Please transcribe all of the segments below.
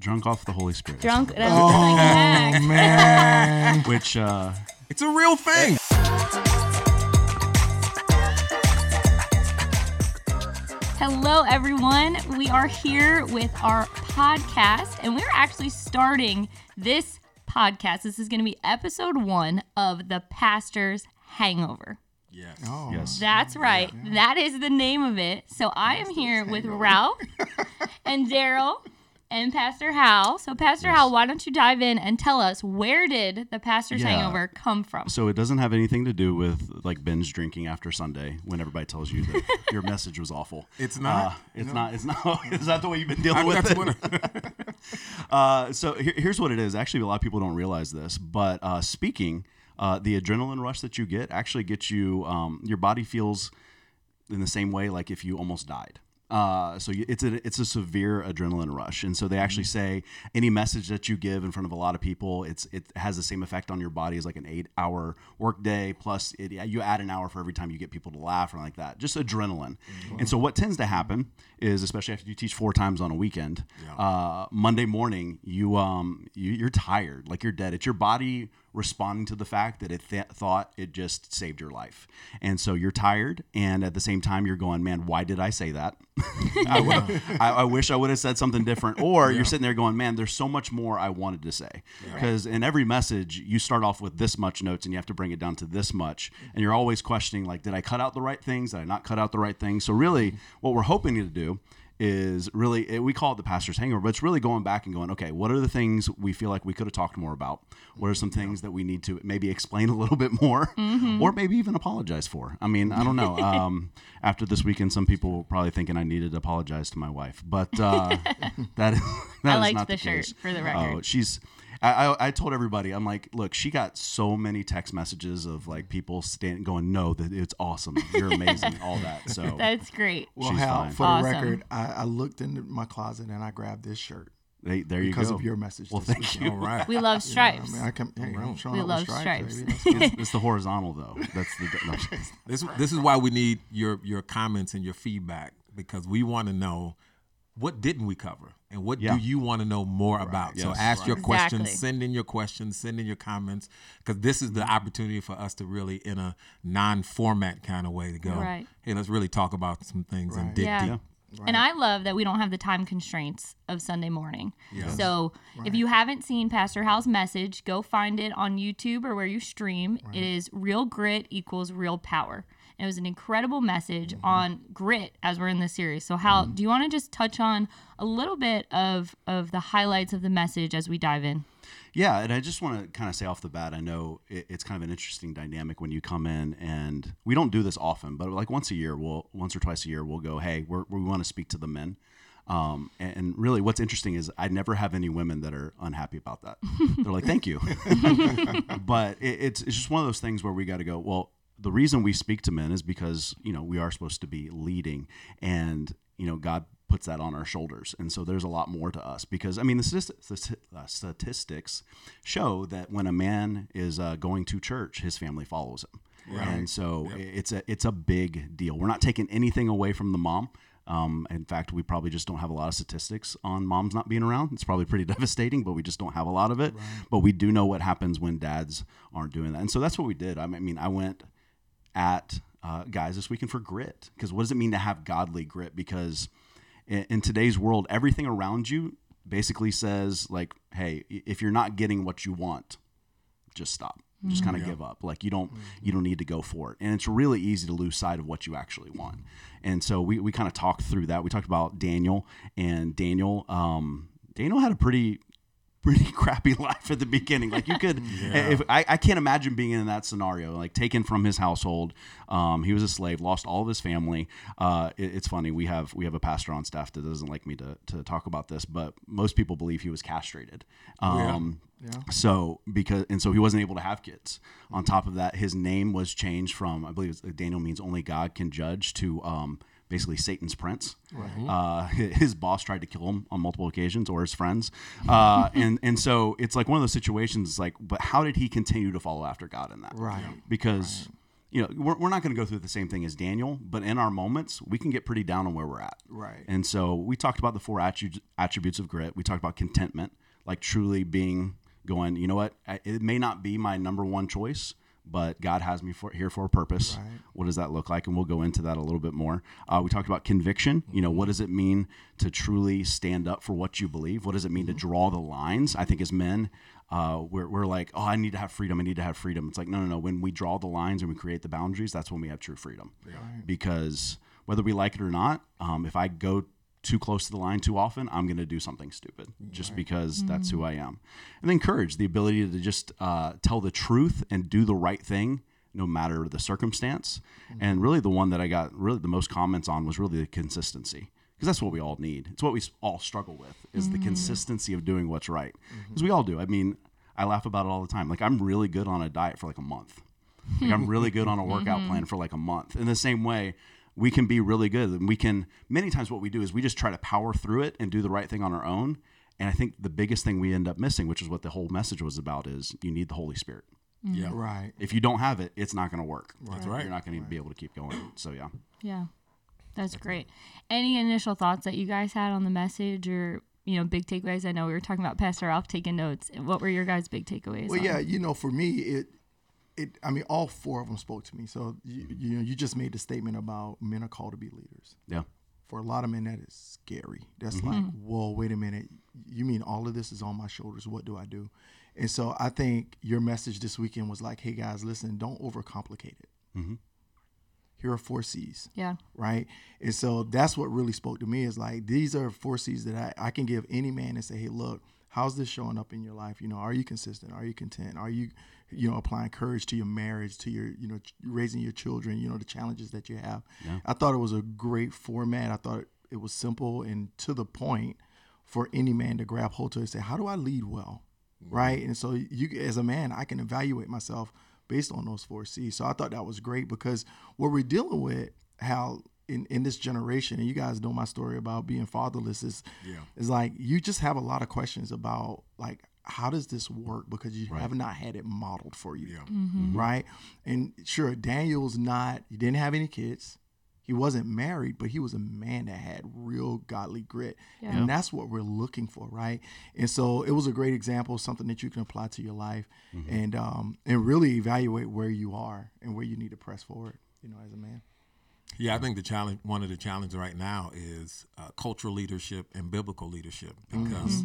Drunk off the Holy Spirit. Drunk. That's Oh like man. Which uh, It's a real thing. Hello, everyone. We are here with our podcast, and we're actually starting this podcast. This is going to be episode one of the Pastor's Hangover. Yes. Oh. yes. That's right. That is the name of it. So I am here with Ralph and Daryl and Pastor Hal. So Pastor Hal, why don't you dive in and tell us where did the Pastor's Yeah. Hangover come from? So it doesn't have anything to do with like binge drinking after Sunday when everybody tells you that your message was awful. It's not? Uh, it's not. It's not. Is that the way you've been dealing I- with it? Uh, so here, here's what it is. Actually, a lot of people don't realize this, but uh, speaking, uh, the adrenaline rush that you get actually gets you. Um, your body feels in the same way like if you almost died. Uh, so it's a it's a severe adrenaline rush, and so they actually say any message that you give in front of a lot of people, it's it has the same effect on your body as like an eight hour workday plus it, you add an hour for every time you get people to laugh or like that. Just adrenaline, and so what tends to happen is especially after you teach four times on a weekend, uh, Monday morning you um you, you're tired, like you're dead. It's your body responding to the fact that it th- thought it just saved your life. And so you're tired, and at the same time, you're going, man, why did I say that? I, w- I, I wish I would have said something different. Or you're sitting there going, man, there's so much more I wanted to say. Because in every message, you start off with this much notes and you have to bring it down to this much. And you're always questioning, like, did I cut out the right things? Did I not cut out the right things? So, really, what we're hoping to do is really eh, we call it the pastor's hangover but it's really going back and going okay what are the things we feel like we could have talked more about? What are some things that we need to maybe explain a little bit more or maybe even apologize for? I mean i don't know. Um, after this weekend some people were probably thinking i needed to apologize to my wife but uh, that, is- that I is liked not the the, shirt, case. for the Oh, record. she's I, I, I told everybody i'm like look she got so many text messages of like people stand, going no that it's awesome you're amazing all that so That's great. Well, She's Hal, fine. for Awesome. the record, I, I looked into my closet and I grabbed this shirt they, there you go. because go of your message. well thank weekend. you All right. We love I stripes. mean, I can, hey, I'm We love stripes. stripes. baby. That's good. it's the horizontal though that's the no. This this is why we need your your comments and your feedback because we want to know what didn't we cover and what Yeah. do you want to know more about. So Yes. ask your questions, Exactly. send in your questions, send in your comments because this is the mm-hmm. opportunity for us to really in a non-format kind of way to go. Right. Hey, let's really talk about some things and Right. dig Yeah. deep. And I love that we don't have the time constraints of Sunday morning. So if you haven't seen Pastor Hal's message, go find it on YouTube or where you stream. It is Real Grit equals Real Power. It was an incredible message on grit as we're in this series. So Hal, do you want to just touch on a little bit of of the highlights of the message as we dive in? Yeah, and I just want to kind of say off the bat, I know it, it's kind of an interesting dynamic when you come in, and we don't do this often, but like once a year, we'll once or twice a year, we'll go, hey, we're, we want to speak to the men. Um, and, and really, what's interesting is I never have any women that are unhappy about that. They're like, thank you, but it, it's it's just one of those things where we got to go. Well, the reason we speak to men is because you know we are supposed to be leading, and you know God puts that on our shoulders, and so there's a lot more to us because I mean the statistics, uh, show that when a man is uh, going to church, his family follows him. And so it's a it's a big deal. We're not taking anything away from the mom. Um, in fact, we probably just don't have a lot of statistics on moms not being around. It's probably pretty devastating, but we just don't have a lot of it. But we do know what happens when dads aren't doing that, and so that's what we did. I mean, I went at uh, guys this weekend for grit because what does it mean to have godly grit? Because in, in today's world, everything around you basically says like, "Hey, if you're not getting what you want, just stop." Just kind of give up. Like you don't you don't need to go for it. And it's really easy to lose sight of what you actually want. And so we, we kind of talked through that. We talked about Daniel and Daniel um Daniel had a pretty pretty crappy life at the beginning. Like you could, if I, I can't imagine being in that scenario, like taken from his household. Um, he was a slave, lost all of his family. Uh, it- it's funny. We have we have a pastor on staff that doesn't like me to, to talk about this, but most people believe he was castrated. Um, So because and so he wasn't able to have kids. On top of that, his name was changed from I believe it's, Daniel means only God can judge to um, basically Satan's prince. Uh, his boss tried to kill him on multiple occasions, or his friends, uh, and and so it's like one of those situations. Like, but how did he continue to follow after God in that? Right. Because you know, we're, we're not going to go through the same thing as Daniel, but in our moments, we can get pretty down on where we're at. Right. And so we talked about the four attributes attributes of grit. We talked about contentment, like truly being going, you know what, it may not be my number one choice, but God has me for, here for a purpose. What does that look like? And we'll go into that a little bit more. Uh, we talked about conviction. You know, what does it mean to truly stand up for what you believe? What does it mean to draw the lines? I think as men, uh, we're, we're like, oh, I need to have freedom. I need to have freedom. It's like, no, no, no. When we draw the lines and we create the boundaries, that's when we have true freedom. Because whether we like it or not, um, if I go too close to the line too often, I'm going to do something stupid just because that's who hmm. I am. And then courage, the ability to just uh, tell the truth and do the right thing no matter the circumstance. Hmm. And really, the one that I got really the most comments on was really the consistency. Because that's what we all need. It's what we all struggle with is the hmm. consistency of doing what's right. Mm-hmm. Because we all do. I mean, I laugh about it all the time. Like I'm really good on a diet for like a month. Like I'm really good on a workout mm-hmm. plan for like a month. In the same way, we can be really good. And we can many times what we do is we just try to power through it and do the right thing on our own. And I think the biggest thing we end up missing, which is what the whole message was about, is you need the Holy Spirit. Mm. Yeah. Right. If you don't have it, it's not going to work. That's right. You're not going to be able to keep going. So yeah. Yeah. That's great. Any initial thoughts that you guys had on the message or, you know, big takeaways? I know we were talking about Pastor Ralph taking notes. What were your guys' big takeaways? Well, on yeah, you know, for me, it, it. I mean, all four of them spoke to me. So you, you know, you just made the statement about men are called to be leaders. Yeah. For a lot of men, that is scary. That's mm-hmm. like, whoa, wait a minute. You mean all of this is on my shoulders? What do I do? And so I think your message this weekend was like, hey guys, listen, don't overcomplicate it. Mm-hmm. Here are four C's Yeah. right? And so that's what really spoke to me is like these are four C's that I, I can give any man and say, hey, look, how's this showing up in your life? You know, are you consistent? Are you content? Are you, you know, applying courage to your marriage, to your, you know, ch- raising your children, you know, the challenges that you have. I thought it was a great format. I thought it was simple and to the point for any man to grab hold to and say, how do I lead well? Mm-hmm. Right. And so you, as a man, I can evaluate myself based on those four C's. So I thought that was great because what we're dealing with, how in, in this generation, and you guys know my story about being fatherless, is Yeah. is like you just have a lot of questions about like how does this work because you have not had it modeled for you, right? And sure, Daniel's not. He didn't have any kids. He wasn't married, but he was a man that had real godly grit. And that's what we're looking for, right? And so it was a great example, something that you can apply to your life and um, and really evaluate where you are and where you need to press forward, you know, as a man. Yeah, I think the challenge, one of the challenges right now is uh, cultural leadership and biblical leadership because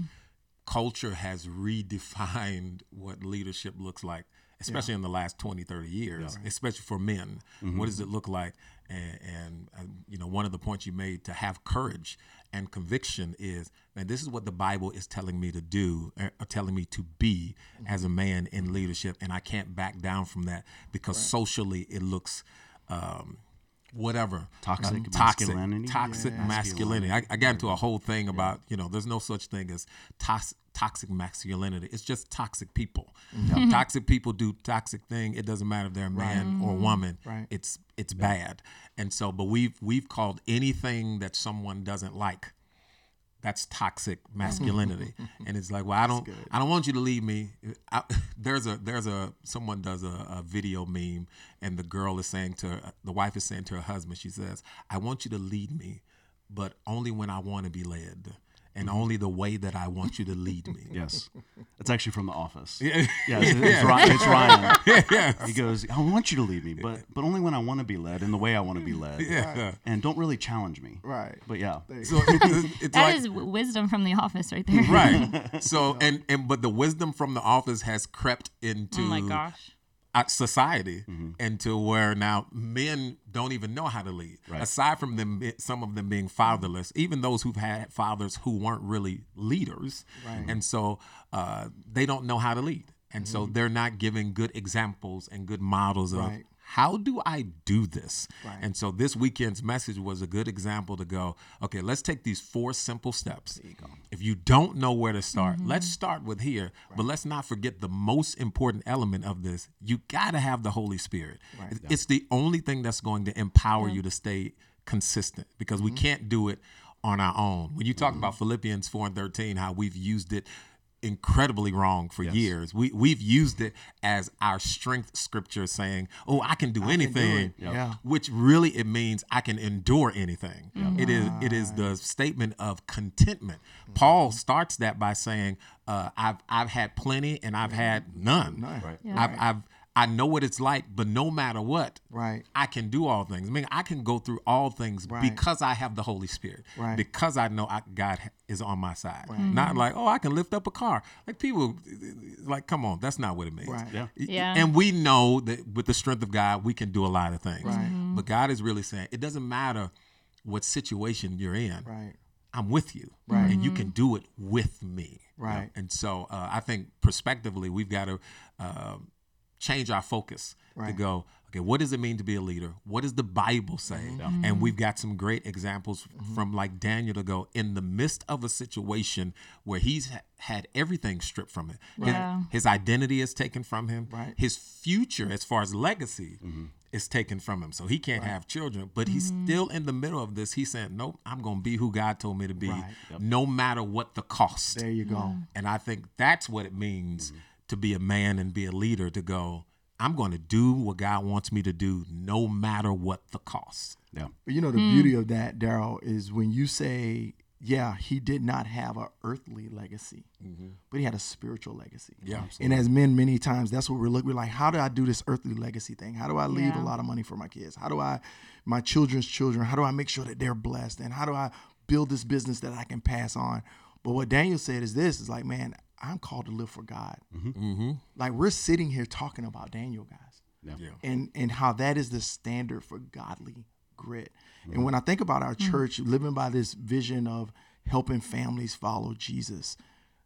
culture has redefined what leadership looks like, especially in the last 20, 30 years, especially for men. What does it look like? And, and uh, you know, one of the points you made to have courage and conviction is, man, this is what the Bible is telling me to do, uh, telling me to be as a man in leadership, and I can't back down from that because socially it looks. Um, whatever Toxic um, masculinity? toxic, toxic masculinity. I, I got into a whole thing about you know there's no such thing as toxic toxic masculinity. It's just toxic people. toxic people do toxic thing. It doesn't matter if they're a man or a woman. Right. It's it's bad. And so, but we've we've called anything that someone doesn't like that's toxic mm-hmm. masculinity. And it's like well i don't i don't want you to leave me. I, there's a there's a someone does a, a video meme and the girl is saying to the wife is saying to her husband she says i want you to lead me but only when i want to be led and only the way that i want you to lead me Yes. It's actually from The Office. Yeah. it's, it's, Ryan. It's Ryan. He goes, I want you to lead me, but but only when I want to be led and the way I want to be led. Yeah. And don't really challenge me. Right. But yeah. so it's, it's That like is wisdom from the office right there. right so and and but the wisdom from the office has crept into Oh my gosh. Uh, society into where now men don't even know how to lead. Right. Aside from them, some of them being fatherless, even those who've had fathers who weren't really leaders, and so uh, they don't know how to lead, and so they're not giving good examples and good models of. Right. How do I do this? And so this weekend's message was a good example to go, okay, let's take these four simple steps. If you don't know where to start, let's start with here, but let's not forget the most important element of this. You got to have the Holy Spirit. It- It's the only thing that's going to empower you to stay consistent because we can't do it on our own. When you talk about Philippians 4 and 13, how we've used it incredibly wrong for years. We we've used it as our strength scripture saying, "Oh, I can do anything." it. Yeah. Which really it means I can endure anything. It is it is the statement of contentment. Paul mm-hmm. starts that by saying, uh, "I've I've had plenty and I've mm-hmm. had none. Right. Yeah. I've I've I know what it's like, but no matter what, Right. I can do all things. I mean, I can go through all things Right. because I have the Holy Spirit. Right. Because I know I, God is on my side. Right. Not like, oh, I can lift up a car. Like people, like, come on, that's not what it means. Right. Yeah. Yeah. And we know that with the strength of God, we can do a lot of things. Right. But God is really saying, it doesn't matter what situation you're in. Right. I'm with you, Right. and you can do it with me. Right. And so uh, I think prospectively, we've got to uh, change our focus to go. Okay, what does it mean to be a leader? What does the Bible say? Mm-hmm. And we've got some great examples from like Daniel to go in the midst of a situation where he's ha- had everything stripped from him. His- Yeah. His, identity is taken from him. Right. His future, as far as legacy, Mm-hmm. is taken from him. So he can't have children. But he's still in the middle of this. He's saying, Nope, I'm going to be who God told me to be, Right. no matter what the cost. There you go. And I think that's what it means Mm-hmm. To be a man and be a leader to go, I'm going to do what God wants me to do no matter what the cost. Yeah. You know the hmm. beauty of that, Daryl, is when you say, "Yeah, he did not have an earthly legacy, mm-hmm. but he had a spiritual legacy." Yeah, And as men, many times that's what we're looking. We're like, "How do I do this earthly legacy thing? How do I leave Yeah. a lot of money for my kids? How do I, my children's children? How do I make sure that they're blessed? And how do I build this business that I can pass on?" But what Daniel said is this: is like, man, I'm called to live for God. Mm-hmm. Mm-hmm. Like we're sitting here talking about Daniel, guys Yeah. and and how that is the standard for godly grit. And mm-hmm. when I think about our church living by this vision of helping families follow Jesus,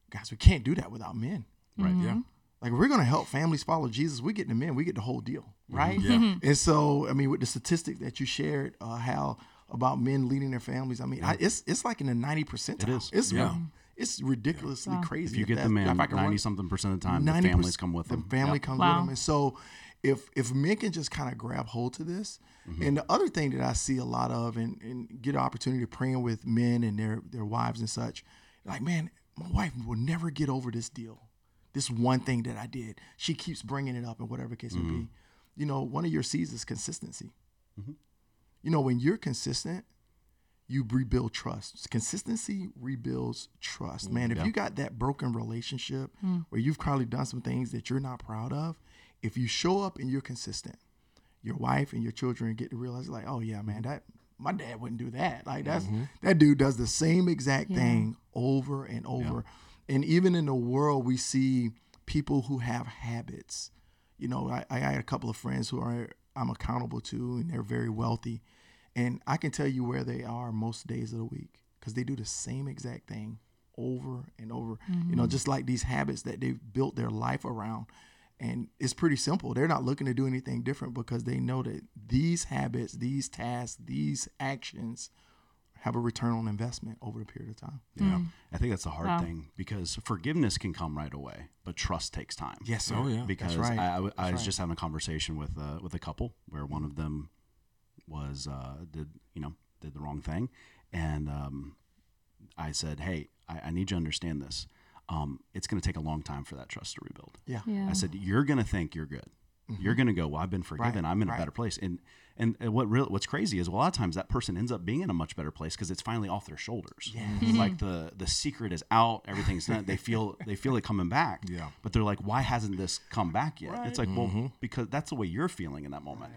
guys, we can't do that without men. Right. Yeah. Like we're gonna help families follow Jesus, we get the men, we get the whole deal, right? Yeah. And so, I mean, with the statistic that you shared, uh, Hal, about men leading their families, I mean, I, it's it's like in the ninety percentile. It is. It's Yeah. It's ridiculously crazy. If you get that- the man if I can run- ninety something percent of the time, the families come with the them. family Yep. comes Wow. with them, and so if if men can just kind of grab hold to this, Mm-hmm. and the other thing that I see a lot of, and, and get an opportunity to praying with men and their their wives and such, like man, my wife will never get over this deal, this one thing that I did. She keeps bringing it up, and whatever case may Mm-hmm. be. You know, one of your C's is consistency. You know, when you're consistent, you rebuild trust. Consistency rebuilds trust. Mm, man, if you got that broken relationship hmm. where you've probably done some things that you're not proud of, if you show up and you're consistent, your wife and your children get to realize like, oh yeah, man, that my dad wouldn't do that. Like that's mm-hmm. that dude does the same exact thing over and over. And even in the world, we see people who have habits. You know, I, I had a couple of friends who are I'm accountable to, and they're very wealthy, and I can tell you where they are most days of the week because they do the same exact thing over and over. You know, just like these habits that they've built their life around. And it's pretty simple. They're not looking to do anything different because they know that these habits, these tasks, these actions have a return on investment over a period of time. Yeah. I think that's the hard Wow. thing because forgiveness can come right away, but trust takes time. Yes, sir. Oh, yeah. Because right. I, I w- I That's was right. just having a conversation with uh, with a couple where one of them was uh, did you know did the wrong thing, and um, I said, hey, I, I need you to understand this. Um, it's going to take a long time for that trust to rebuild. Yeah. Yeah. I said, you're going to think you're good. You're going to go, well, I've been forgiven. I'm in a better place. And and what real what's crazy is a lot of times that person ends up being in a much better place because it's finally off their shoulders. Like the the secret is out, everything's done. They feel they feel it coming back. Yeah. But they're like, why hasn't this come back yet? It's like, well, because that's the way you're feeling in that moment.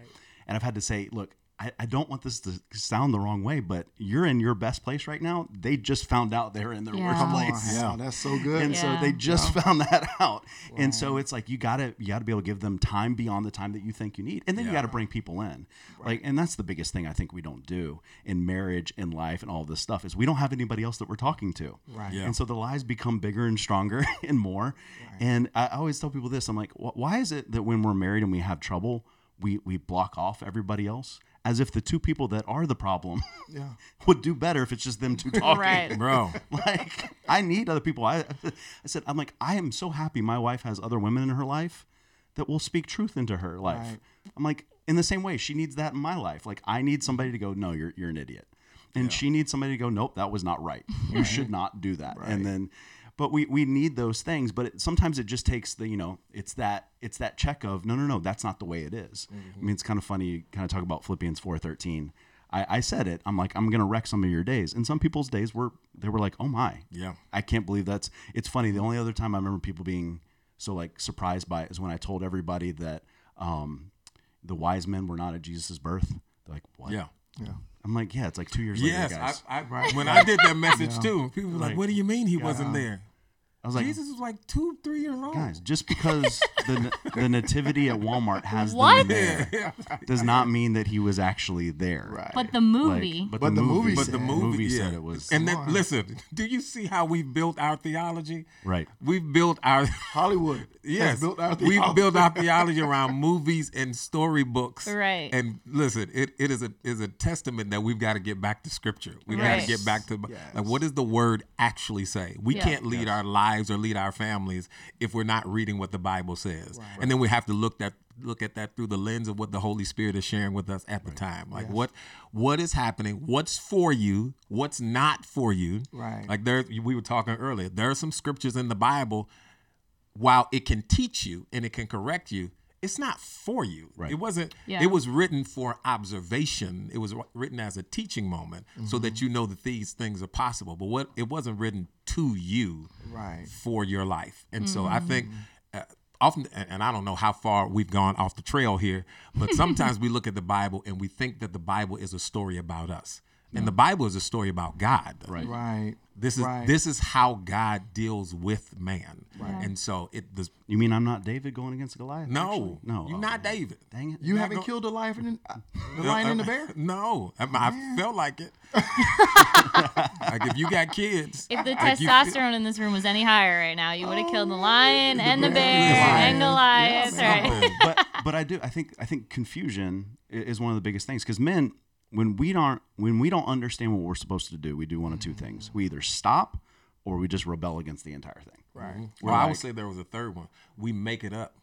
And I've had to say, look, I, I don't want this to sound the wrong way, but you're in your best place right now. They just found out they're in their Yeah. worst Come Come on, place. Hal, that's so good. And so they just found that out. And so it's like you gotta you gotta be able to give them time beyond the time that you think you need. And then you gotta bring people in. Like and that's the biggest thing I think we don't do in marriage, in life, and all this stuff is we don't have anybody else that we're talking to. Right. Yeah. And so the lies become bigger and stronger and more. And I I always tell people this. I'm like, why is it that when we're married and we have trouble, we we block off everybody else? As if the two people that are the problem Yeah. would do better if it's just them two talking Right. Bro. like I need other people. I I said I'm like I am so happy my wife has other women in her life that will speak truth into her life. Right. I'm like in the same way she needs that in my life. Like I need somebody to go no you're you're an idiot. And she needs somebody to go nope that was not right. You should not do that. And then but we we need those things but it, sometimes it just takes the you know it's that it's that check of no no no that's not the way it is. i mean it's kind of funny you kind of talk about philippians 4.13 I, I said it i'm like i'm gonna wreck some of your days and some people's days were they were like oh my Yeah. i can't believe that's it's funny the only other time i remember people being so like surprised by it is when i told everybody that um the wise men were not at jesus' birth they're like what Yeah. Yeah. I'm like yeah it's like two years Yes, later guys I, I, when I did that message too, people were like, Right. "What do you mean he wasn't there?" I was like Jesus was like two, three years old. guys just because the the nativity at walmart has What? them there does not mean that he was actually there Right. But the Like, movie. but, But the, the movie, movie But said- the movie, movie yeah. said it was And then listen, do you see how we've built our theology? right We've built our Hollywood yes, built our we've theology. built our theology around movies and storybooks. Right. And listen, it, it is a is a testament that we've got to get back to scripture. We've got Right. to get back to Yes. like what does the word actually say? We Yeah. can't lead our lives or lead our families if we're not reading what the Bible says. And then we have to look that look at that through the lens of what the Holy Spirit is sharing with us at the time. Like what what is happening? What's for you? What's not for you? Right. Like there we were talking earlier. There are some scriptures in the Bible while it can teach you and it can correct you, it's not for you. Right. It wasn't. Yeah. It was written for observation. It was written as a teaching moment, so that Mm-hmm. you know that these things are possible. But what it wasn't written to you, Right. for your life. And so I think. Uh, Often, and and I don't know how far we've gone off the trail here, but sometimes we look at the Bible and we think that the Bible is a story about us, and the Bible is a story about God. Right. Right. This is Right. this is how God deals with man, Right. and so it does. you mean i'm not david going against goliath No, actually? no you're Oh, not David. dang it You Not haven't go- killed the lion and uh, the lion and the bear. No, I, I felt like it. like if you got kids, if the like you- testosterone in this room was any higher right now, you would have killed the lion and the bear Lion. and Goliath. Yeah, right? but but I do I think I think confusion i- is one of the biggest things because men when we don't when we don't understand what we're supposed to do we do one of two mm-hmm. things we either stop or we just rebel against the entire thing Right. Mm-hmm. Well, I would say there was a third one. We make it up.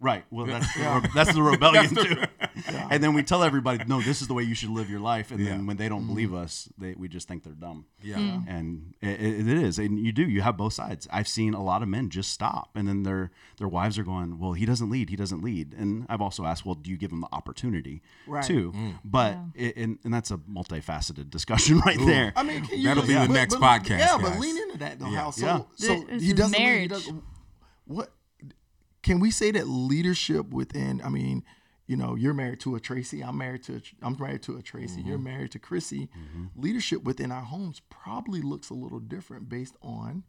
Right well that's the, that's the rebellion too and then we tell everybody no this is the way you should live your life and Yeah. then when they don't believe us they we just think they're dumb Yeah. Mm. and it, it it is and you do you have both sides i've seen a lot of men just stop and then their their wives are going well he doesn't lead he doesn't lead and i've also asked well do you give him the opportunity Right. too Mm. but it, and, and that's a multifaceted discussion right there I mean, can you That'll just- be the but- next but- podcast, Yeah, but lean into that though. Yeah. How so? Yeah. so he, doesn't lead, he doesn't. What can we say that leadership within? I mean, you know, you're married to a Tracy. I'm married to. A, I'm married to a Tracy. You're Mm-hmm. married to Chrissy. Leadership within our homes probably looks a little different based on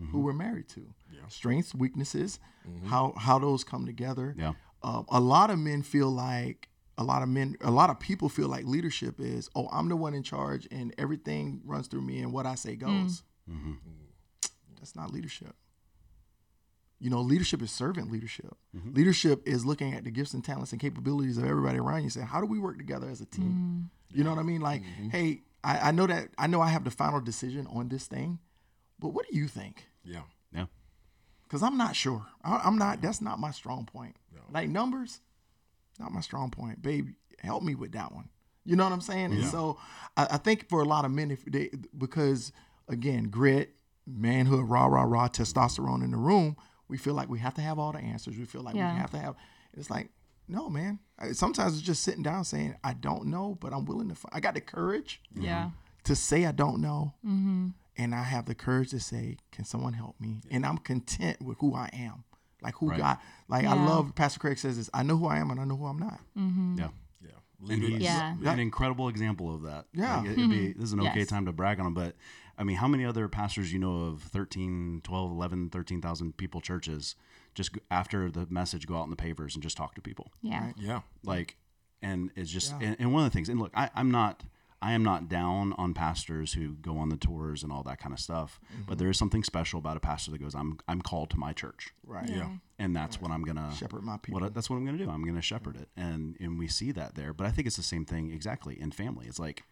Mm-hmm. who we're married to. Strengths, weaknesses, how how those come together. Yeah. Um, a lot of men feel like a lot of men, a lot of people feel like leadership is, oh, I'm the one in charge and everything runs through me and what I say goes. That's not leadership. You know, leadership is servant leadership. Mm-hmm. Leadership is looking at the gifts and talents and capabilities of everybody around you and saying, how do we work together as a team? Mm-hmm. You know what I mean? Like, mm-hmm. hey, I, I know that I know I have the final decision on this thing, but what do you think? Yeah. yeah because I'm not sure. I, I'm not. That's not my strong point. Like numbers, not my strong point. Babe, help me with that one. You know what I'm saying? And so I, I think for a lot of men, if they because again, grit, manhood, rah rah rah, testosterone in the room, we feel like we have to have all the answers. We feel like Yeah. we have to have. It's like no, man. Sometimes it's just sitting down saying I don't know, but I'm willing to. Find, I got the courage Yeah. Mm-hmm. to say I don't know, mm-hmm. and I have the courage to say, "Can someone help me?" And I'm content with who I am, like who Right. God. Like I love Pastor Craig says this. I know who I am, and I know who I'm not. Mm-hmm. yeah Yeah. and he's Yeah. an incredible example of that. Yeah. Like, it'd be, this is an okay Yes. time to brag on him, but I mean, how many other pastors you know of 13, 12, 11, 13,000 people churches just after the message go out in the pavers and just talk to people? Yeah. Yeah. Like, and it's just, Yeah. and, and one of the things, and look, I, I'm not, I am not down on pastors who go on the tours and all that kind of stuff, but mm-hmm. there is something special about a pastor that goes, I'm, I'm called to my church Right. Yeah. and that's what I'm gonna Shepherd my people. What that's what I'm gonna do. I'm gonna shepherd it, and and we see that there. But I think it's the same thing exactly in family. It's like,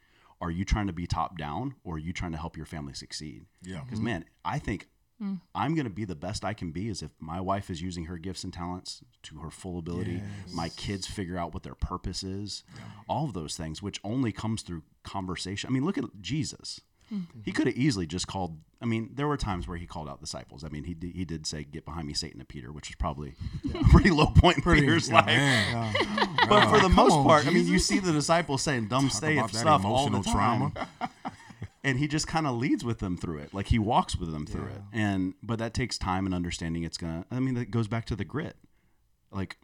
are you trying to be top down, or are you trying to help your family succeed? Yeah. Because man, I think mm. I'm gonna be the best I can be is if my wife is using her gifts and talents to her full ability. My kids figure out what their purpose is. All of those things, which only comes through conversation. I mean, look at Jesus. He could have easily just called. I mean, there were times where he called out disciples. I mean, he did, he did say, "Get behind me, Satan," to Peter, which was probably a pretty low point in Peter's life. Man, But for the most on, part, I mean, you see the disciples saying dumb talk stay about that stuff all the emotional time, trauma. and he just kind of leads with them through it. Like he walks with them through it, and but that takes time and understanding. It's gonna. I mean, that goes back to the grit. Like,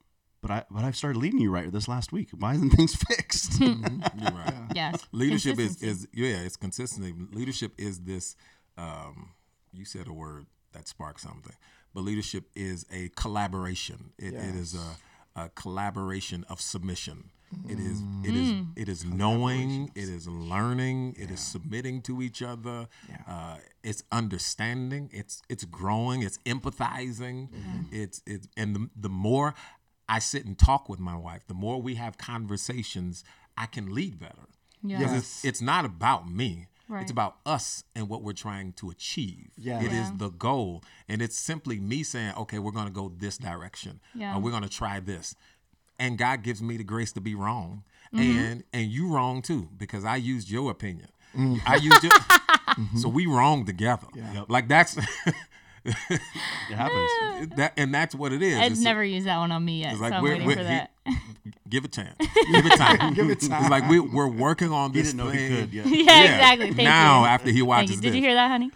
but I but I've started leading you right this last week. Why isn't things fixed? You're right. Yes. Leadership is, is yeah, it's consistency. Leadership is this. Um, you said a word that sparked something, but leadership is a collaboration. It, it is a, a collaboration of submission. It is it is Mm. it is knowing. It is learning. It is submitting to each other. Uh, it's understanding. It's it's growing. It's empathizing. It's it's and the, the more I sit and talk with my wife, the more we have conversations, I can lead better. Yeah. Because it's, it's not about me. Right. It's about us and what we're trying to achieve. Yeah. It is Yeah. the goal. And it's simply me saying, okay, we're going to go this direction. Yeah. Or we're going to try this. And God gives me the grace to be wrong. Mm-hmm. And and you wrong too, because I used your opinion. I used your so we wrong together. Yeah. Like that's it happens. Ah. that and that's what it is. Ed's It's- never used that one on me yet, it's like so I'm we're- waiting we're- for he- that. give it chance. Give it time. Give it time. It's like we, we're working on He this didn't know he could. Yeah. yeah, exactly. Thank now you. after he Thank watches you. Did this. you hear that, honey?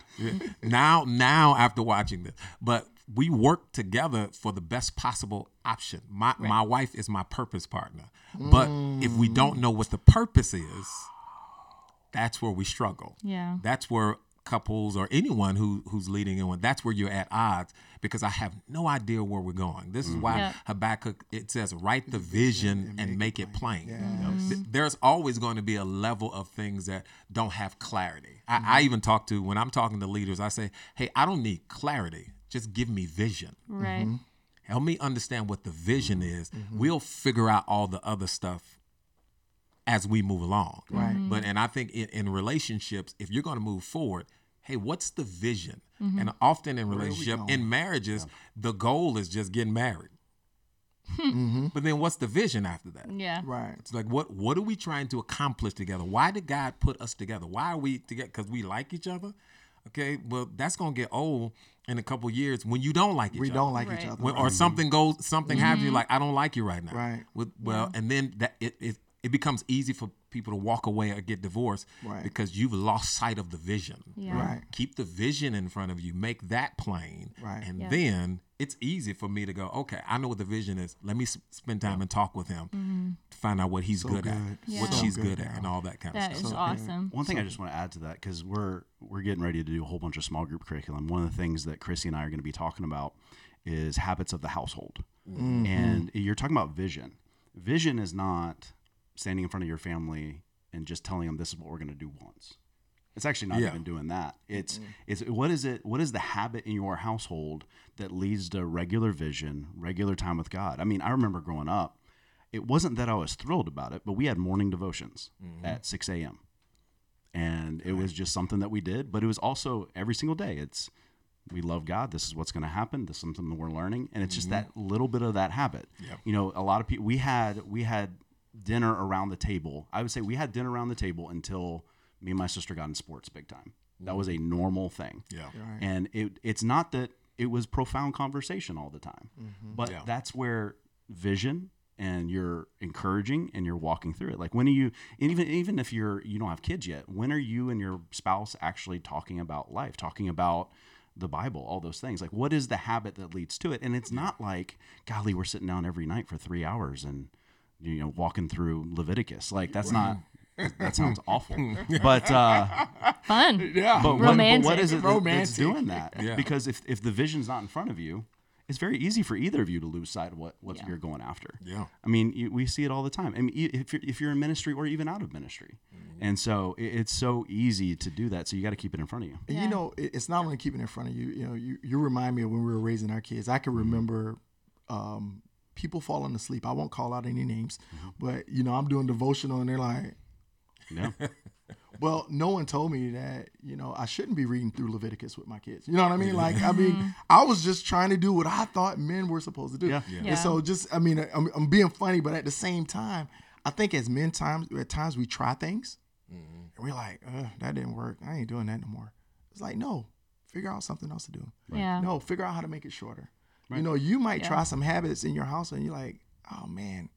now now after watching this but we work together for the best possible option my my wife is my purpose partner but if we mm. don't know what the purpose is that's where we struggle Yeah. that's where couples or anyone who who's leading in one that's where you're at odds because i have no idea where we're going. This is why mm-hmm. Yeah. habakkuk it says write the vision and make it plain. Th- there's always going to be a level of things that don't have clarity. I, I mm-hmm. even talk to when i'm talking to leaders i say hey i don't need clarity. Just give me vision. Right. Mm-hmm. help me understand what the vision is. We'll figure out all the other stuff as we move along Right. Mm-hmm. but and i think in, in relationships if you're going to move forward hey what's the vision Mm-hmm. and often in relationship in marriages the goal is just getting married but then what's the vision after that Yeah. Right. it's like what what are we trying to accomplish together? Why did God put us together? Why are we together? Because we like each other. Okay, well that's gonna get old in a couple years when you don't like each We other. We don't like Right. each other. When, or something goes, something happens. You're like, I don't like you right now. Right. With, well, and then that it, it it becomes easy for people to walk away or get divorced Right. because you've lost sight of the vision. Yeah. Right. Keep the vision in front of you. Make that plain. Right. And Yeah. then it's easy for me to go, okay, I know what the vision is. Let me s- spend time and talk with him mm-hmm. to find out what he's good, good. at, what Yeah. she's good, good, at, and all that kind That of is stuff. awesome. One thing I just want to add to that because we're we're getting ready to do a whole bunch of small group curriculum. One of the things that Chrissy and I are going to be talking about is habits of the household, mm. and you're talking about vision. Vision is not standing in front of your family and just telling them this is what we're going to do once. It's actually not Yeah. even doing that. It's it's what is it? What is the habit in your household that leads to regular vision, regular time with God? I mean, I remember growing up. It wasn't that I was thrilled about it, but we had morning devotions mm-hmm. at 6 a.m and it was just something that we did but it was also every single day it's we love god this is what's going to happen this is something that we're learning and it's just mm-hmm. that little bit of that habit Yep. you know a lot of people we had we had dinner around the table. I would say we had dinner around the table until me and my sister got in sports big time. That was a normal thing. Yeah. Right. and it it's not that it was profound conversation all the time mm-hmm. but Yeah. that's where vision and you're encouraging and you're walking through it. Like when are you and even even if you're you don't have kids yet when are you and your spouse actually talking about life talking about the bible all those things? Like what is the habit that leads to it? And it's not like golly we're sitting down every night for three hours and you know walking through leviticus like that's not that sounds awful but uh Fun. Yeah. but what, but what is it that, that's doing that? Yeah. Because if, if the vision's not in front of you, it's very easy for either of you to lose sight of what, what Yeah. you're going after. Yeah. I mean, you, we see it all the time. I mean, if you're, if you're in ministry or even out of ministry. Mm-hmm. And so it, it's so easy to do that. So you got to keep it in front of you. And Yeah. you know, it- it's not only keeping it in front of you. You know, you, you remind me of when we were raising our kids. I can remember um, people falling asleep. I won't call out any names, but you know, I'm doing devotional, and they're like, Yeah. "Well, no one told me that you know I shouldn't be reading through Leviticus with my kids." You know what I mean? Like, I mean, I was just trying to do what I thought men were supposed to do. Yeah. Yeah. And so, just I mean, I'm, I'm being funny, but at the same time, I think as men times at times we try things. And we're like, uh, that didn't work. I ain't doing that no more. It's like, no, figure out something else to do. Yeah. No, figure out how to make it shorter. You know, you might Yeah. try some habits in your house and you're like, oh man,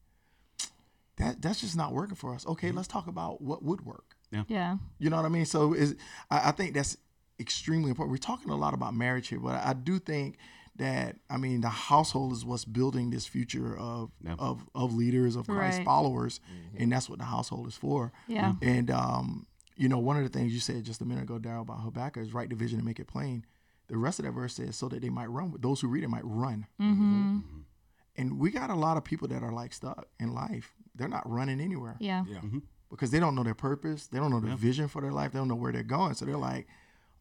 that that's just not working for us. Okay, let's talk about what would work. Yeah. Yeah. You know what I mean? So is I, I think that's extremely important. We're talking a lot about marriage here, but I do think that I mean the household is what's building this future of Yeah. of of leaders of Christ Right. followers, and that's what the household is for. Yeah. And um, you know, one of the things you said just a minute ago, Daryl, about Habakkuk is write the vision and make it plain. The rest of that verse says so that they might run. Those who read it might run. Mm-hmm. And we got a lot of people that are like stuck in life. They're not running anywhere Yeah. Yeah. because they don't know their purpose. They don't know the vision for their life. They don't know where they're going. So they're like,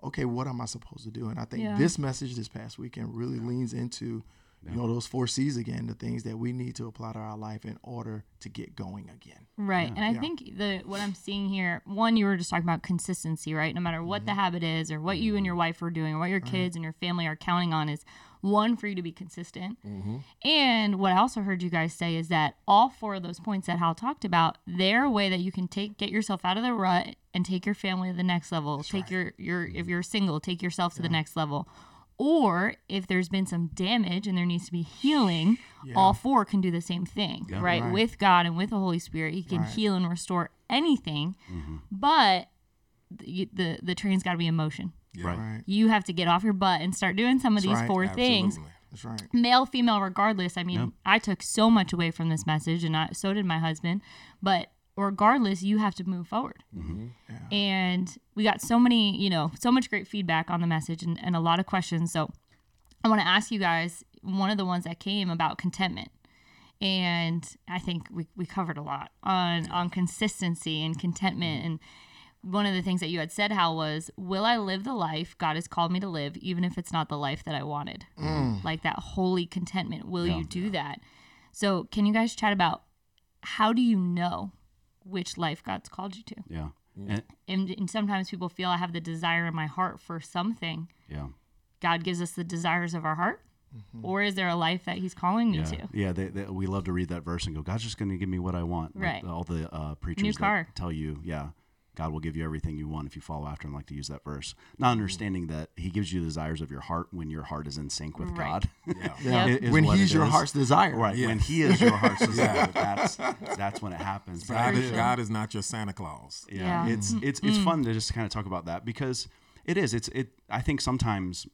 okay, what am I supposed to do? And I think Yeah. this message this past weekend really leans into, you know, those four C's again, the things that we need to apply to our life in order to get going again. Right. and I Yeah. think the what I'm seeing here, one, you were just talking about consistency, right? No matter what Mm-hmm. the habit is or what you and your wife are doing or what your kids and your family are counting on is one for you to be consistent. Mm-hmm. And what I also heard you guys say is that all four of those points that Hal talked about, they're a way that you can take get yourself out of the rut and take your family to the next level. take your your if you're single, take yourself to the next level. Or if there's been some damage and there needs to be healing, all four can do the same thing, right? Right. With God and with the Holy Spirit, He can Right. heal and restore anything. Mm-hmm. But the the, the train's got to be in motion. Right. Right. You have to get off your butt and start doing some of That's these right. four things That's right. male female regardless i mean i took so much away from this message and I, so did my husband but regardless you have to move forward. Mm-hmm. And we got so many you know so much great feedback on the message and, and a lot of questions. So i want to ask you guys one of the ones that came about contentment. And i think we, we covered a lot on on consistency and contentment. Mm-hmm. And one of the things that you had said hal was will i live the life god has called me to live even if it's not the life that i wanted? Mm. Like that holy contentment. Will you do that? So can you guys chat about how do you know which life god's called you to Yeah. And, and, and sometimes people feel i have the desire in my heart for something yeah. god gives us the desires of our heart or is there a life that he's calling me Yeah, to yeah. They, they, we love to read that verse and go, God's just going to give me what I want. Like Right. all the uh, preachers New car. tell you, yeah, God will give you everything you want if you follow after Him. Like to use that verse, not mm-hmm. understanding that He gives you the desires of your heart when your heart is in sync with Right. God. Yeah. Yeah. Yep. When he's your is. heart's desire. Right. Yes. When He is your heart's desire, that's that's when it happens. God is. God is not your Santa Claus. yeah, Yeah. it's mm-hmm. it's it's mm-hmm. fun to just kind of talk about that because it is it's it i think sometimes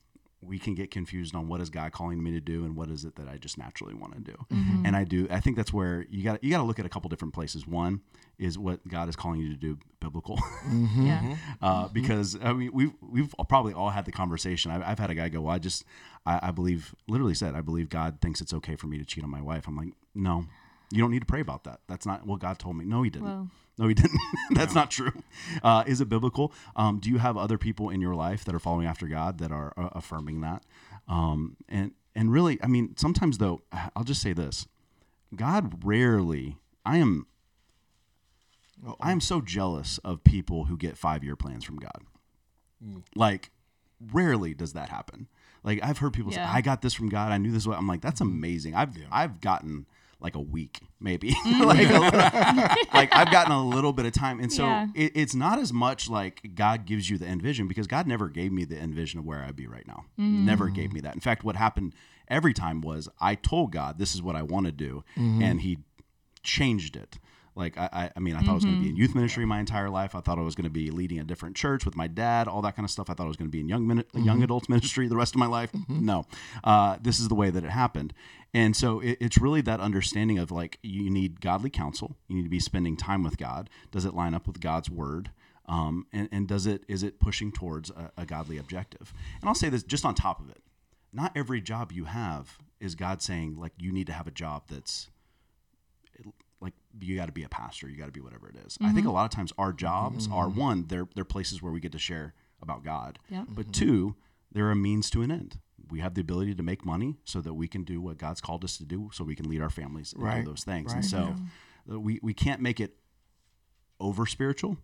we can get confused on what is god calling me to do and what is it that i just naturally want to do mm-hmm. and i do i think that's where you got you got to look at a couple different places. One is what god is calling you to do biblical. Mm-hmm. Yeah. Uh, mm-hmm. because I mean we've we've probably all had the conversation. I've, I've had a guy go, well, I just I, I believe literally said I believe God thinks it's okay for me to cheat on my wife. I'm like, no, you don't need to pray about that. That's not what God told me. No, He didn't. Whoa. No, He didn't. That's not true. Uh, is it biblical? Um, do you have other people in your life that are following after God that are uh, affirming that? Um, and and really, I mean, sometimes though, I'll just say this: God rarely. I am I am so jealous of people who get five year plans from God. Like, rarely does that happen. Like I've heard people Yeah. say, "I got this from God. I knew this." Was, I'm like, "That's amazing." I've I've gotten like a week, maybe. Mm. like, like I've gotten a little bit of time, and so Yeah. it, it's not as much like God gives you the end vision because God never gave me the end vision of where I'd be right now. Never gave mm. me that. In fact, what happened every time was I told God, "This is what I want to do," mm-hmm. and He changed it. Like I, I, I mean, I thought I was going to be in youth ministry my entire life. I thought I was going to be leading a different church with my dad, all that kind of stuff. I thought I was going to be in young min- young adults ministry the rest of my life. No, uh, this is the way that it happened. And so it, it's really that understanding of like you need godly counsel. You need to be spending time with God. Does it line up with God's word? Um, and, and does it is it pushing towards a, a godly objective? And I'll say this just on top of it. Not every job you have is God saying like you need to have a job that's like you got to be a pastor, you got to be whatever it is. I think a lot of times our jobs are one, they're they're places where we get to share about God. Yep. But two, they're a means to an end. We have the ability to make money so that we can do what God's called us to do, so we can lead our families and Right. do those things. And so uh, we we can't make it over spiritual.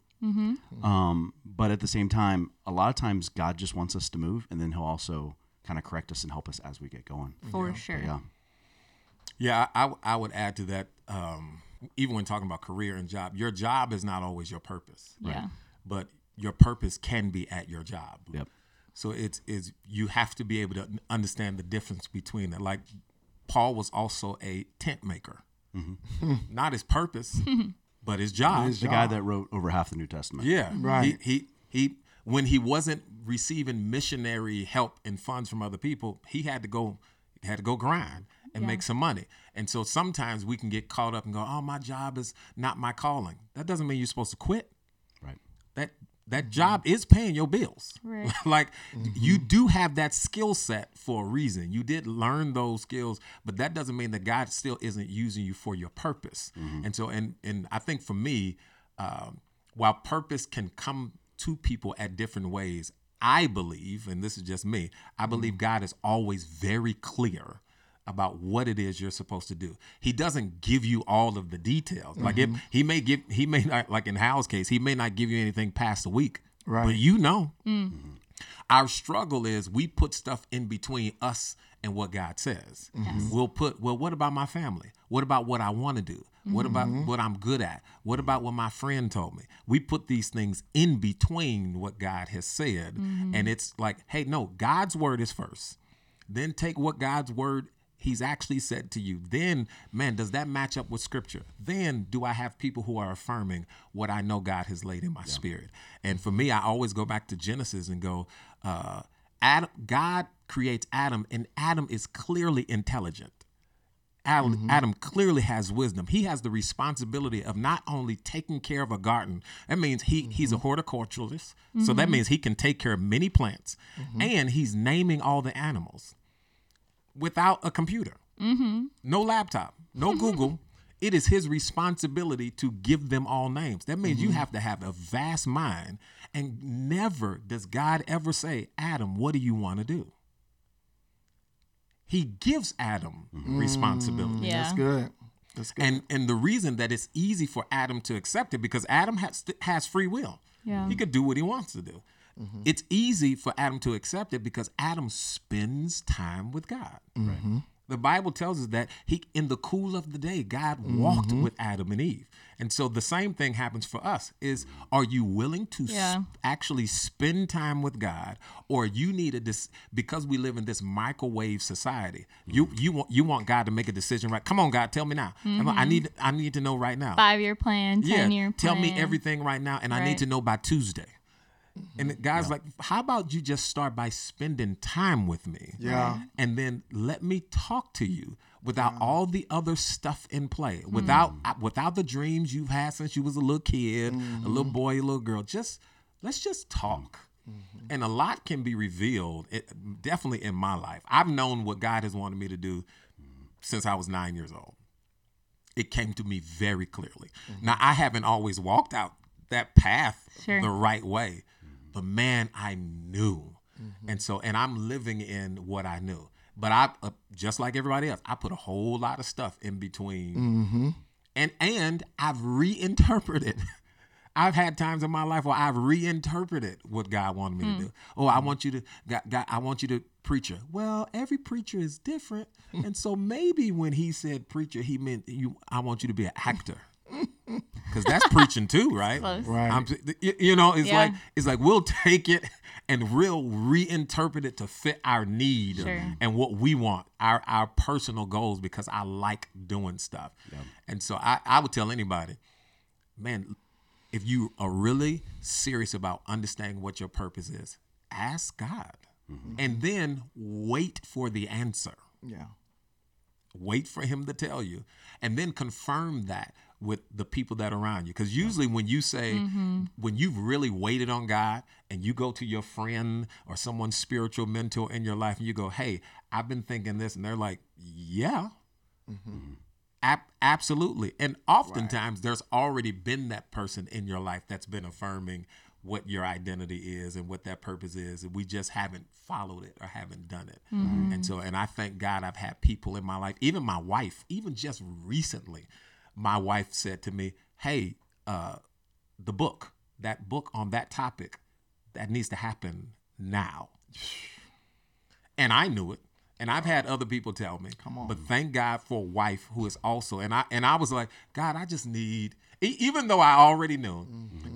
Um, but at the same time, a lot of times God just wants us to move, and then He'll also kind of correct us and help us as we get going. for sure Yeah. Yeah, I, I, I would add to that. Um, even when talking about career and job, your job is not always your purpose. yeah but your purpose can be at your job. Yep. So it's is you have to be able to understand the difference between it. Like Paul was also a tent maker, mm-hmm. not his purpose, but his job. His The guy that wrote over half the New Testament. Yeah, Right. He, he he when he wasn't receiving missionary help and funds from other people, he had to go had to go grind and Yeah. make some money. And so sometimes we can get caught up and go, "Oh, my job is not my calling." That doesn't mean you're supposed to quit. Right. That that job is paying your bills. Right. like you mm-hmm. do have that skill set for a reason. You did learn those skills, but that doesn't mean that God still isn't using you for your purpose. Mm-hmm. And so, and and I think for me, um, while purpose can come to people at different ways, I believe, and this is just me, I believe mm-hmm. God is always very clear about what it is you're supposed to do. He doesn't give you all of the details. Like if mm-hmm. he may give he may not like in Hal's case, he may not give you anything past a week. Right. But you know. Mm. Mm-hmm. Our struggle is we put stuff in between us and what God says. Mm-hmm. We'll put, well, what about my family? What about what I want to do? What about what I'm good at? What about what my friend told me? We put these things in between what God has said. And it's like, hey, no, God's word is first. Then take what God's word he's actually said to you. Then, man, does that match up with scripture? Then do I have people who are affirming what I know God has laid in my spirit? And for me, I always go back to Genesis and go, uh, Adam, God creates Adam, and Adam is clearly intelligent. Adam, mm-hmm. Adam clearly has wisdom. He has the responsibility of not only taking care of a garden. That means he he's a mm-hmm. horticulturalist. So that mm-hmm. means he can take care of many plants, and he's naming all the animals without a computer, mm-hmm. no laptop, no mm-hmm. Google. It is his responsibility to give them all names. That means you mm-hmm. have to have a vast mind, and never does God ever say, "Adam, what do you want to do?" He gives Adam mm. responsibility. Yeah. That's good. That's good. And and the reason that it's easy for Adam to accept it because Adam has has free will. Yeah. He could do what he wants to do. Mm-hmm. It's easy for Adam to accept it because Adam spends time with God. Mm-hmm. The Bible tells us that he in the cool of the day God mm-hmm. walked with Adam and Eve. And so the same thing happens for us is are you willing to s- Yeah. actually spend time with God or you need a dis- because we live in this microwave society. You you want you want God to make a decision right. Come on God, tell me now. I'm like, I need I need to know right now. Five year plan, yeah, ten year plan. tell me everything right now and I need to know by Tuesday. Mm-hmm. And the guy's like, how about you just start by spending time with me? Yeah. And then let me talk to you without all the other stuff in play, mm. without uh, without the dreams you've had since you was a little kid, a little mm-hmm. boy, a little girl. Just let's just talk. Mm-hmm. And a lot can be revealed, it, definitely in my life. I've known what God has wanted me to do since I was nine years old it came to me very clearly. Now I haven't always walked out that path Sure. the right way, but man, I knew, mm-hmm. and so and I'm living in what I knew. But I, uh, just like everybody else, I put a whole lot of stuff in between, mm-hmm. and and I've reinterpreted. I've had times in my life where I've reinterpreted what God wanted me to hmm. do. Oh, I want you to, God, God, I want you to preacher. Well, every preacher is different, and so maybe when he said preacher, he meant you. I want you to be an actor, because that's preaching too, right? Close. Right. I'm, you you know, it's Yeah. like it's like we'll take it and we'll reinterpret it to fit our need Sure. and what we want, our our personal goals, because I like doing stuff. And so I, I would tell anybody, man, if you are really serious about understanding what your purpose is, ask God. Mm-hmm. And then wait for the answer yeah. wait for him to tell you and then confirm that with the people that are around you. Because usually when you say mm-hmm. when you've really waited on god and you go to your friend or someone's spiritual mentor in your life and you go hey i've been thinking this and they're like yeah. Mm-hmm. Ab- absolutely. And oftentimes there's already been that person in your life that's been affirming what your identity is and what that purpose is and we just haven't followed it or haven't done it. Mm-hmm. And so and i thank god i've had people in my life even my wife even just recently my wife said to me hey uh the book that book on that topic that needs to happen now and I knew it. And I've had other people tell me. Come on. But thank God for a wife who is also and I and I was like, God, I just need E- even though I already knew,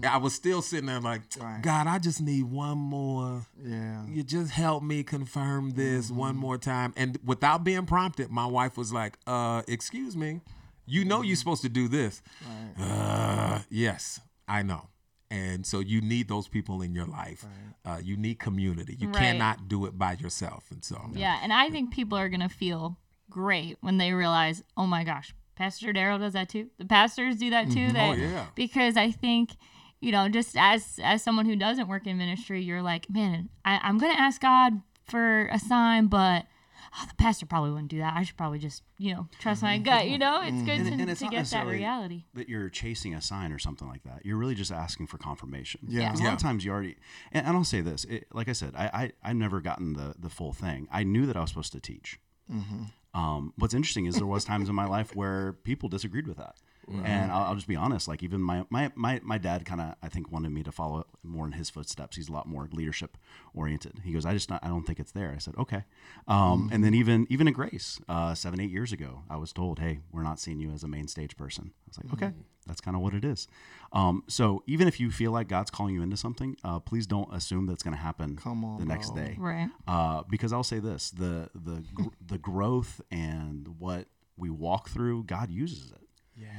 I was still sitting there like, Right. God, I just need one more. Yeah. You just help me confirm this one more time. And without being prompted, my wife was like, uh, excuse me, you know you're supposed to do this. Uh, yes, I know. And so you need those people in your life. Uh, you need community. You Right. cannot do it by yourself. And so, Yeah, and I think people are gonna feel great when they realize, oh my gosh, Pastor Daryl does that too. The pastors do that too. That, Oh, yeah. Because I think, you know, just as as someone who doesn't work in ministry, you're like, man, I, I'm gonna ask God for a sign, but oh, the pastor probably wouldn't do that. I should probably just, you know, trust my mm-hmm. gut. You know, it's mm-hmm. good And, to, and it's to not get that reality. that you're chasing a sign or something like that. You're really just asking for confirmation. Yeah. A lot of times you already, and, and I'll say this, it, like I said, I, I I've never gotten the the full thing. I knew that I was supposed to teach. Mm-hmm. Um, what's interesting is there was times in my life where people disagreed with that. And I'll, I'll just be honest. Like even my my my, my dad kind of I think wanted me to follow more in his footsteps. He's a lot more leadership oriented. He goes, I just not, I don't think it's there. I said, okay. Um, And then even even in Grace, uh, seven eight years ago, I was told, hey, we're not seeing you as a main stage person. I was like, okay, that's kind of what it is. Um, so even if you feel like God's calling you into something, uh, please don't assume that's going to happen Come on, the next bro. day Right. uh, because I'll say this: the the gr- the growth and what we walk through, God uses it.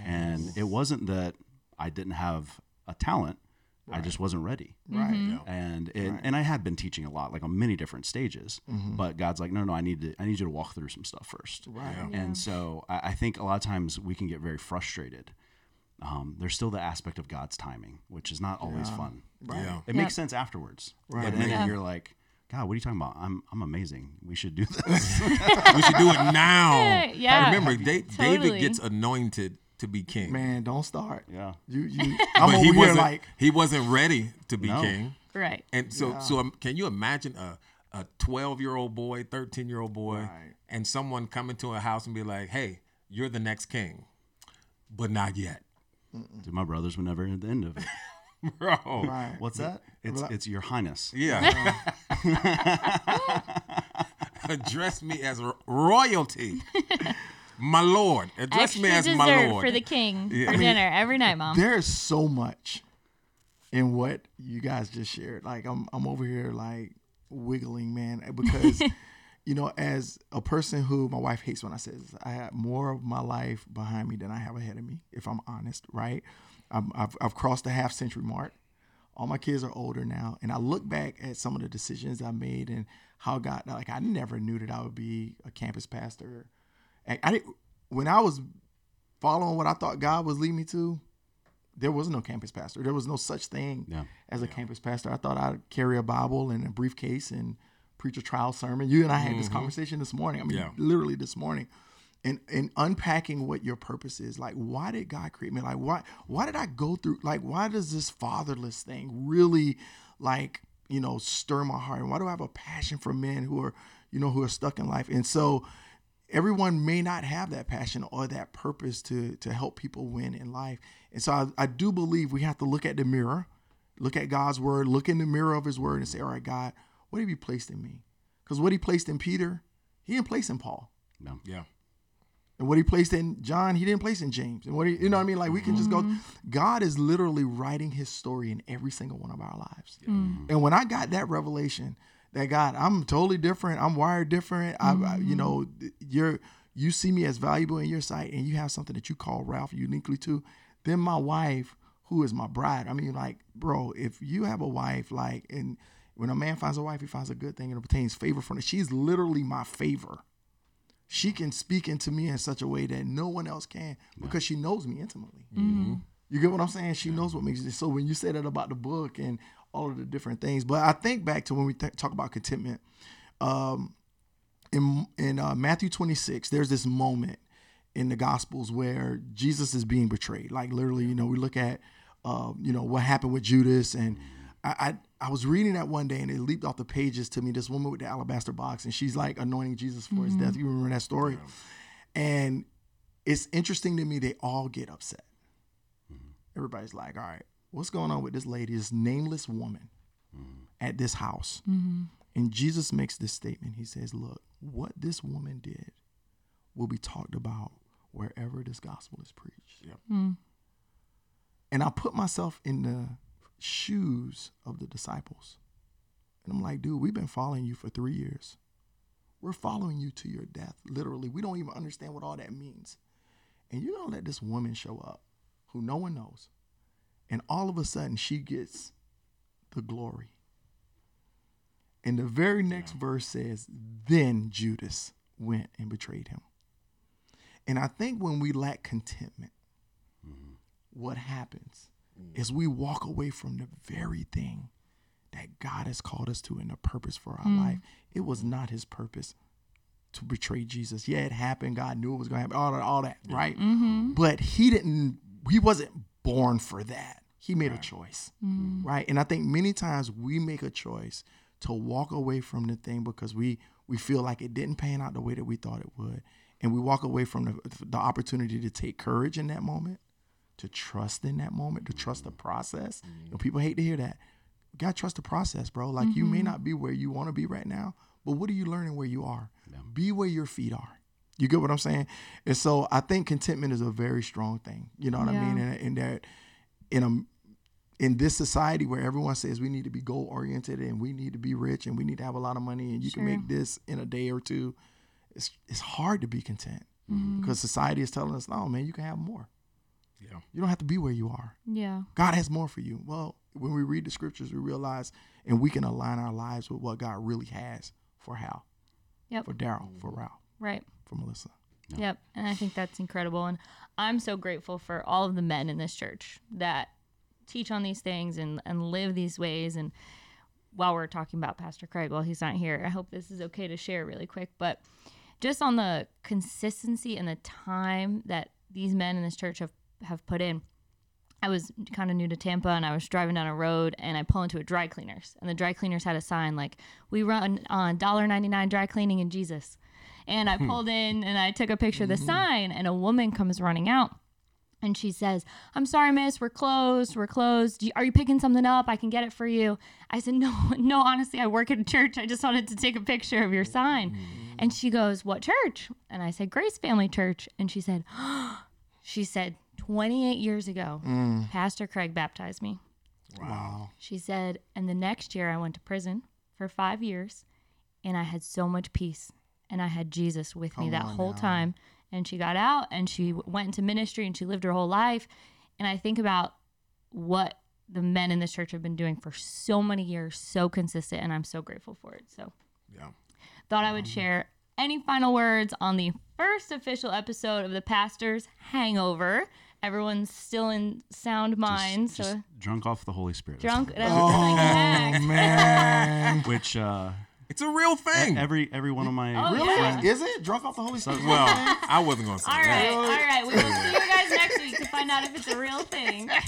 And it wasn't that I didn't have a talent; I just wasn't ready. Right. Mm-hmm. And it, and I had been teaching a lot, like on many different stages. But God's like, no, no, I need to, I need you to walk through some stuff first. Right. And so I, I think a lot of times we can get very frustrated. Um, there's still the aspect of God's timing, which is not always fun. yeah. It makes sense afterwards. Right. But then Yeah. you're like, God, what are you talking about? I'm I'm amazing. We should do this. we should do it now. Yeah. Remember, Da- David gets anointed to be king. Man, don't start. yeah. You you I'm but over he here wasn't like he wasn't ready to be No. king. Right. And so so um, can you imagine a a 12-year-old boy, 13-year-old boy Right. and someone coming to a house and be like, "Hey, you're the next king." But not yet. Dude, my brothers were never at the end of it. Bro. right. What's that? It's it's your highness. Yeah. Address me as royalty. My lord. Address Extra me as my lord. for the king for dinner every night, mom. There's so much in what you guys just shared. Like I'm I'm over here like wiggling, man, because you know, as a person who my wife hates when I say this, I have more of my life behind me than I have ahead of me, if I'm honest, right? I'm, I've I've crossed the half century mark. All my kids are older now, and I look back at some of the decisions I made and how God like I never knew that I would be a campus pastor. And I didn't when I was following what I thought God was leading me to, there was no campus pastor. There was no such thing Yeah. as a campus pastor. I thought I'd carry a Bible and a briefcase and preach a trial sermon. You and I had this mm-hmm. conversation this morning. I mean, Yeah. literally this morning. And and unpacking what your purpose is. Like, why did God create me? Like, why why did I go through like why does this fatherless thing really like, you know, stir my heart? And why do I have a passion for men who are, you know, who are stuck in life? And so everyone may not have that passion or that purpose to to help people win in life. And so I, I do believe we have to look at the mirror, look at God's word, look in the mirror of his word and say, all right, God, what have you placed in me? Because what he placed in Peter, he didn't place in Paul. No. yeah. And what he placed in John, he didn't place in James. And what he, you know what I mean? Like we can just go, mm-hmm. God is literally writing his story in every single one of our lives. Mm. And when I got that revelation that God, I'm totally different. I'm wired different. I, I, you know, mm. you're, you see me as valuable in your sight and you have something that you call Ralph uniquely to, then my wife, who is my bride, I mean, like, bro, if you have a wife, like, and when a man finds a wife, he finds a good thing and obtains favor from her. She's literally my favor she can speak into me in such a way that no one else can because she knows me intimately. Mm-hmm. You get what I'm saying? She knows what makes it. So when you say that about the book and all of the different things, but I think back to when we th- talk about contentment, um, in in uh, Matthew 26, there's this moment in the Gospels where Jesus is being betrayed. Like literally, you know, we look at, uh, you know, what happened with Judas, and I, I I was reading that one day, and it leaped off the pages to me. This woman with the alabaster box, and she's like anointing Jesus for his death. You remember that story? And it's interesting to me. They all get upset. Everybody's like, "All right, what's going on with this lady, this nameless woman, mm-hmm. at this house?" Mm-hmm. And Jesus makes this statement. He says, Look, what this woman did will be talked about wherever this gospel is preached. Mm. And I put myself in the shoes of the disciples. And I'm like, dude, we've been following you for three years. We're following you to your death, literally. We don't even understand what all that means. And you're gonna let this woman show up who no one knows. And all of a sudden she gets the glory. And the very next verse says, Then Judas went and betrayed him. And I think when we lack contentment, mm-hmm. what happens mm. is we walk away from the very thing that God has called us to and the purpose for our hmm. life. It was not his purpose to betray Jesus. Yeah, it happened. God knew it was going to happen. All that, all that right? Mm-hmm. But he didn't. He wasn't born for that. He made a choice, mm. right? And I think many times we make a choice to walk away from the thing because we we feel like it didn't pan out the way that we thought it would, and we walk away from the, the opportunity to take courage in that moment, to trust in that moment, to trust the process. You know, mm. people hate to hear that. You gotta trust the process, bro. Like you may mm-hmm. not be where you want to be right now, but what are you learning where you are? Be where your feet are. You get what I'm saying? And so I think contentment is a very strong thing. You know what I mean? And, and that in a in this society where everyone says we need to be goal oriented and we need to be rich and we need to have a lot of money and you can make this in a day or two, it's it's hard to be content Mm-hmm. because society is telling us, no, man, you can have more. Yeah. You don't have to be where you are. Yeah. God has more for you. Well, when we read the scriptures, we realize and we can align our lives with what God really has for Hal, Yep. for Daryl, for Ralph, Right. For Melissa. Yep. And I think that's incredible. And I'm so grateful for all of the men in this church that teach on these things and, and live these ways. And while we're talking about Pastor Craig, while he's not here, I hope this is okay to share really quick. But just on the consistency and the time that these men in this church have, have put in. I was kind of new to Tampa and I was driving down a road and I pull into a dry cleaners and the dry cleaners had a sign like we run on $1.99 dry cleaning in Jesus. And I hmm. pulled in and I took a picture of the mm. sign and a woman comes running out and she says, I'm sorry, miss, we're closed. We're closed. You- Are you picking something up? I can get it for you. I said, No, no, honestly, I work at a church. I just wanted to take a picture of your sign. Mm. And she goes, What church? And I said, Grace Family Church. And she said, She said, 28 years ago, mm. Pastor Craig baptized me. Wow. She said, and the next year I went to prison for five years and I had so much peace and I had Jesus with me Come that on whole now. time. And she got out and she went into ministry and she lived her whole life. And I think about what the men in this church have been doing for so many years, so consistent, and I'm so grateful for it. So Yeah. thought I would share any final words on the first official episode of the Pastor's Hangover. Everyone's still in sound mind, Just, just so drunk off the Holy Spirit. Drunk. Oh man. Which uh, It's a real thing. every every one of my Oh, really? yeah. Is it drunk off the Holy Spirit? well, I wasn't gonna say All that. right, all right. We will see you guys next week to find out if it's a real thing.